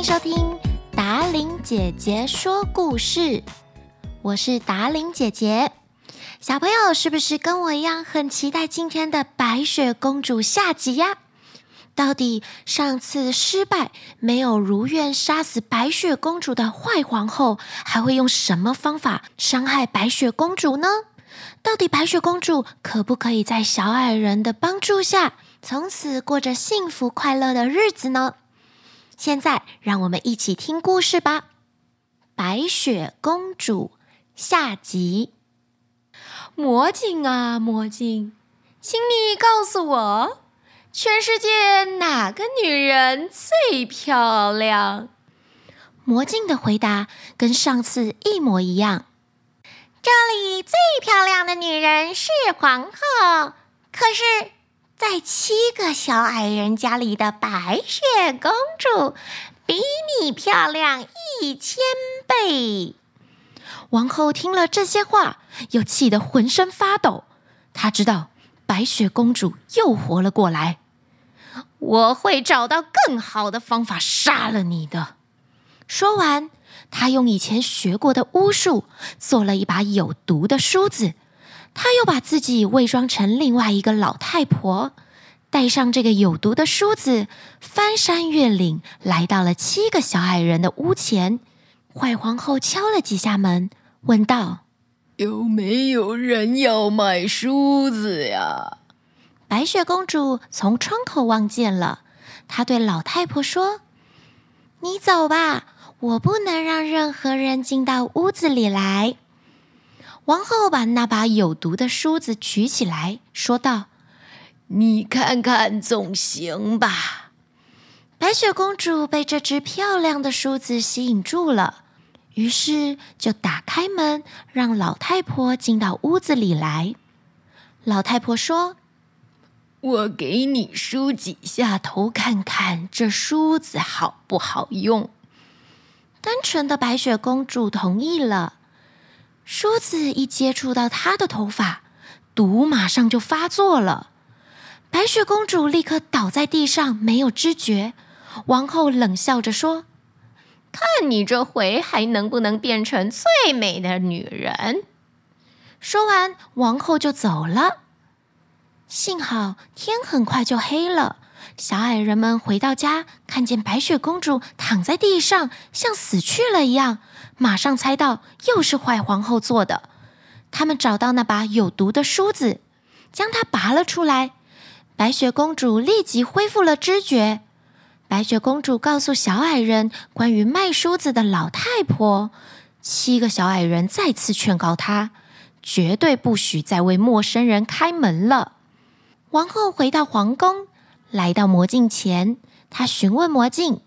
迎收听达伶姐姐说故事，我是达伶姐姐。小朋友是不是跟我一样很期待今天的白雪公主下集呀？到底上次失败没有如愿杀死白雪公主的坏皇后，还会用什么方法伤害白雪公主呢？到底白雪公主可不可以在小矮人的帮助下，从此过着幸福快乐的日子呢？现在让我们一起听故事吧，《白雪公主》下集。魔镜啊，魔镜，请你告诉我，全世界哪个女人最漂亮？魔镜的回答跟上次一模一样。这里最漂亮的女人是皇后，可是，在七个小矮人家里的白雪公主，比你漂亮一千倍。王后听了这些话，又气得浑身发抖。她知道白雪公主又活了过来，我会找到更好的方法杀了你的。说完。她用以前学过的巫术做了一把有毒的梳子，他又把自己伪装成另外一个老太婆，带上这个有毒的梳子，翻山越岭，来到了七个小矮人的屋前。坏皇后敲了几下门，问道：“有没有人要买梳子呀？”白雪公主从窗口望见了，她对老太婆说：“你走吧。”我不能让任何人进到屋子里来。王后把那把有毒的梳子举起来，说道：“你看看总行吧。”白雪公主被这只漂亮的梳子吸引住了，于是就打开门，让老太婆进到屋子里来。老太婆说：“我给你梳几下头，看看这梳子好不好用。”单纯的白雪公主同意了。梳子一接触到她的头发，毒马上就发作了。白雪公主立刻倒在地上，没有知觉。王后冷笑着说：“看你这回还能不能变成最美的女人？”说完，王后就走了。幸好天很快就黑了。小矮人们回到家，看见白雪公主躺在地上，像死去了一样，马上猜到又是坏皇后做的。他们找到那把有毒的梳子，将它拔了出来。白雪公主立即恢复了知觉。白雪公主告诉小矮人关于卖梳子的老太婆，七个小矮人再次劝告她，绝对不许再为陌生人开门了。王后回到皇宫。来到魔镜前，她询问魔镜，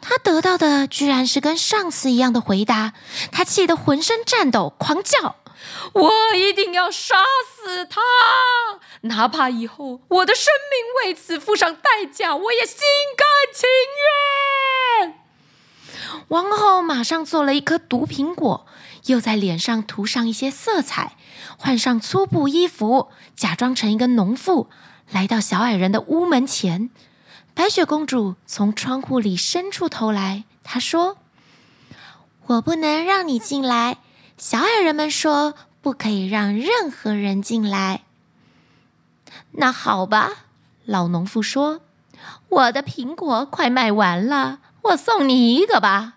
她得到的居然是跟上次一样的回答。她气得浑身颤抖，狂叫：“我一定要杀死他！哪怕以后我的生命为此付上代价，我也心甘情愿。”王后马上做了一颗毒苹果，又在脸上涂上一些色彩，换上粗布衣服，假装成一个农妇。来到小矮人的屋门前，白雪公主从窗户里伸出头来，她说：“我不能让你进来。小矮人们说不可以让任何人进来。”那好吧，老农妇说：“我的苹果快卖完了，我送你一个吧。”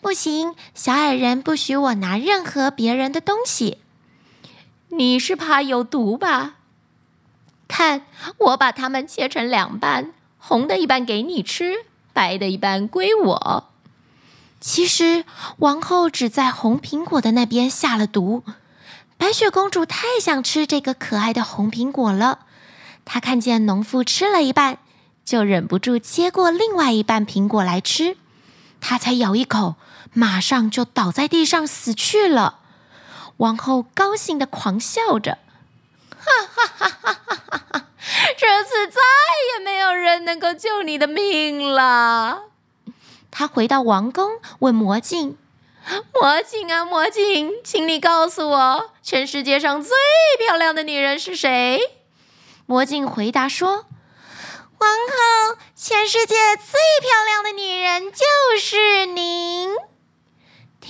不行，小矮人不许我拿任何别人的东西。你是怕有毒吧？看，我把它们切成两半，红的一半给你吃，白的一半归我。其实王后只在红苹果的那边下了毒。白雪公主太想吃这个可爱的红苹果了，她看见农妇吃了一半，就忍不住接过另外一半苹果来吃。她才咬一口，马上就倒在地上死去了。王后高兴地狂笑着。哈哈哈哈哈哈！这次再也没有人能够救你的命了。他回到王宫，问魔镜：“魔镜啊，魔镜，请你告诉我，全世界上最漂亮的女人是谁？”魔镜回答说：“王后，全世界最漂亮的女人就是您。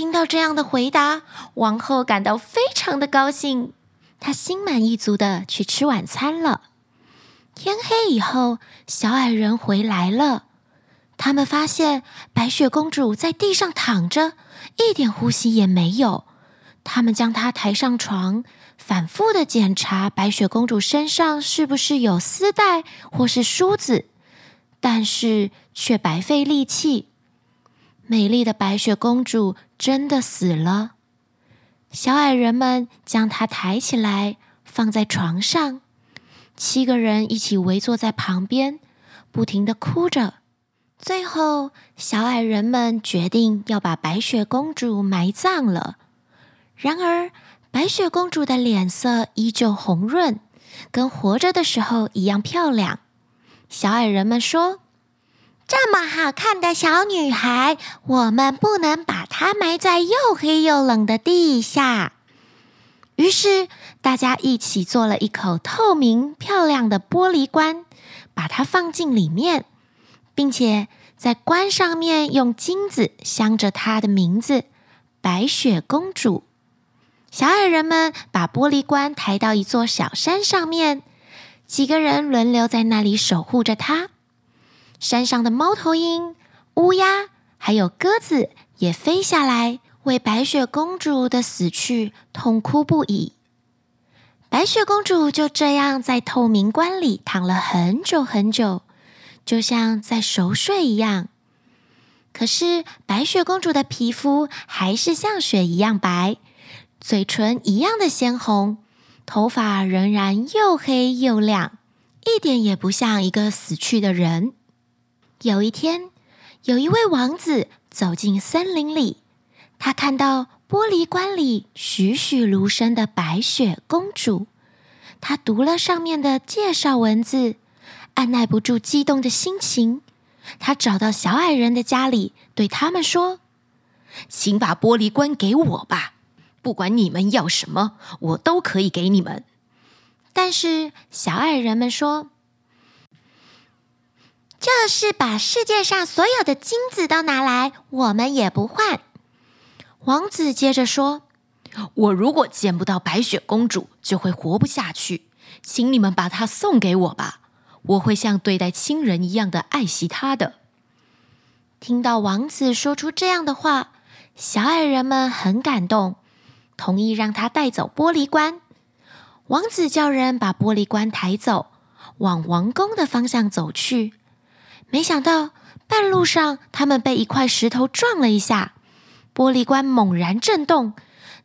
听到这样的回答，王后感到非常的高兴，她心满意足的去吃晚餐了。天黑以后，小矮人回来了，他们发现白雪公主在地上躺着，一点呼吸也没有。他们将她抬上床，反复的检查白雪公主身上是不是有丝带或是梳子，但是却白费力气。美丽的白雪公主真的死了。小矮人们将她抬起来，放在床上，七个人一起围坐在旁边，不停地哭着。最后，小矮人们决定要把白雪公主埋葬了。然而，白雪公主的脸色依旧红润，跟活着的时候一样漂亮。小矮人们说。这么好看的小女孩，我们不能把她埋在又黑又冷的地下。于是，大家一起做了一口透明漂亮的玻璃棺，把它放进里面，并且在棺上面用金子镶着她的名字——白雪公主。小矮人们把玻璃棺抬到一座小山上面，几个人轮流在那里守护着她。山上的猫头鹰、乌鸦还有鸽子也飞下来，为白雪公主的死去痛哭不已。白雪公主就这样在透明棺里躺了很久很久，就像在熟睡一样。可是白雪公主的皮肤还是像雪一样白，嘴唇一样的鲜红，头发仍然又黑又亮，一点也不像一个死去的人。有一天，有一位王子走进森林里，他看到玻璃棺里栩栩如生的白雪公主。他读了上面的介绍文字，按耐不住激动的心情。他找到小矮人的家里，对他们说：“请把玻璃棺给我吧，不管你们要什么，我都可以给你们。”但是小矮人们说。就是把世界上所有的金子都拿来，我们也不换。王子接着说：“我如果见不到白雪公主，就会活不下去。请你们把她送给我吧，我会像对待亲人一样的爱惜她的。”听到王子说出这样的话，小矮人们很感动，同意让他带走玻璃棺。王子叫人把玻璃棺抬走，往王宫的方向走去。没想到半路上，他们被一块石头撞了一下，玻璃棺猛然震动，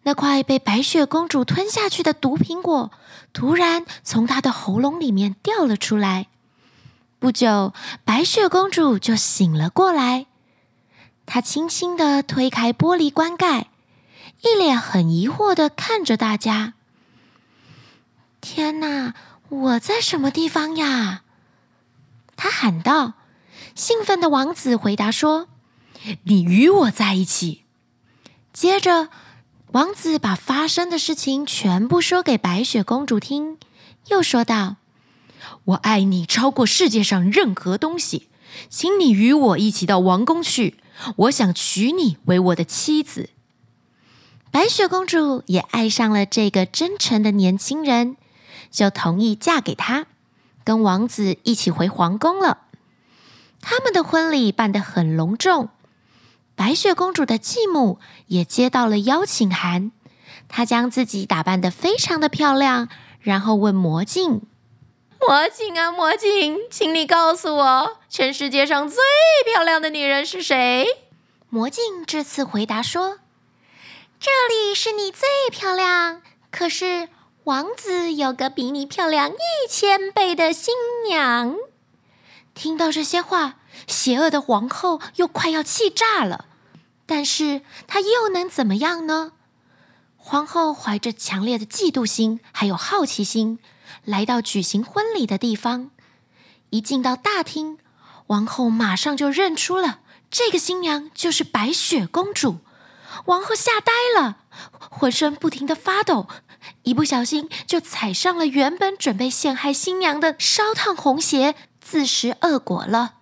那块被白雪公主吞下去的毒苹果突然从她的喉咙里面掉了出来。不久，白雪公主就醒了过来，她轻轻地推开玻璃棺盖，一脸很疑惑地看着大家。天哪，我在什么地方呀？她喊道。兴奋的王子回答说：“你与我在一起。”接着，王子把发生的事情全部说给白雪公主听，又说道：“我爱你超过世界上任何东西，请你与我一起到王宫去，我想娶你为我的妻子。”白雪公主也爱上了这个真诚的年轻人，就同意嫁给他，跟王子一起回皇宫了。他们的婚礼办得很隆重，白雪公主的继母也接到了邀请函。她将自己打扮得非常的漂亮，然后问魔镜：“魔镜啊，魔镜，请你告诉我，全世界上最漂亮的女人是谁？”魔镜这次回答说：“这里是你最漂亮，可是王子有个比你漂亮一千倍的新娘。”听到这些话，邪恶的皇后又快要气炸了。但是她又能怎么样呢？皇后怀着强烈的嫉妒心，还有好奇心，来到举行婚礼的地方。一进到大厅，王后马上就认出了这个新娘就是白雪公主。王后吓呆了，浑身不停地发抖，一不小心就踩上了原本准备陷害新娘的烧烫红鞋。自食恶果了。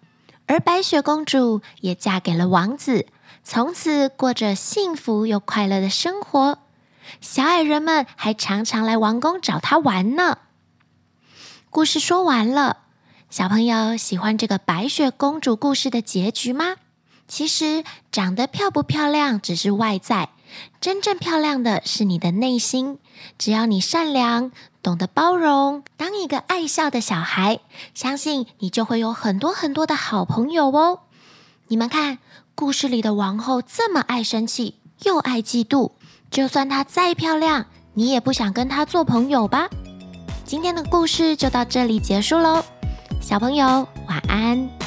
而白雪公主也嫁给了王子，从此过着幸福又快乐的生活。小矮人们还常常来王宫找她玩呢。故事说完了，小朋友喜欢这个白雪公主故事的结局吗？其实长得漂不漂亮只是外在，真正漂亮的是你的内心。只要你善良，懂得包容，当一个爱笑的小孩，相信你就会有很多很多的好朋友哦。你们看，故事里的王后这么爱生气，又爱嫉妒，就算她再漂亮，你也不想跟她做朋友吧？今天的故事就到这里结束喽，小朋友晚安。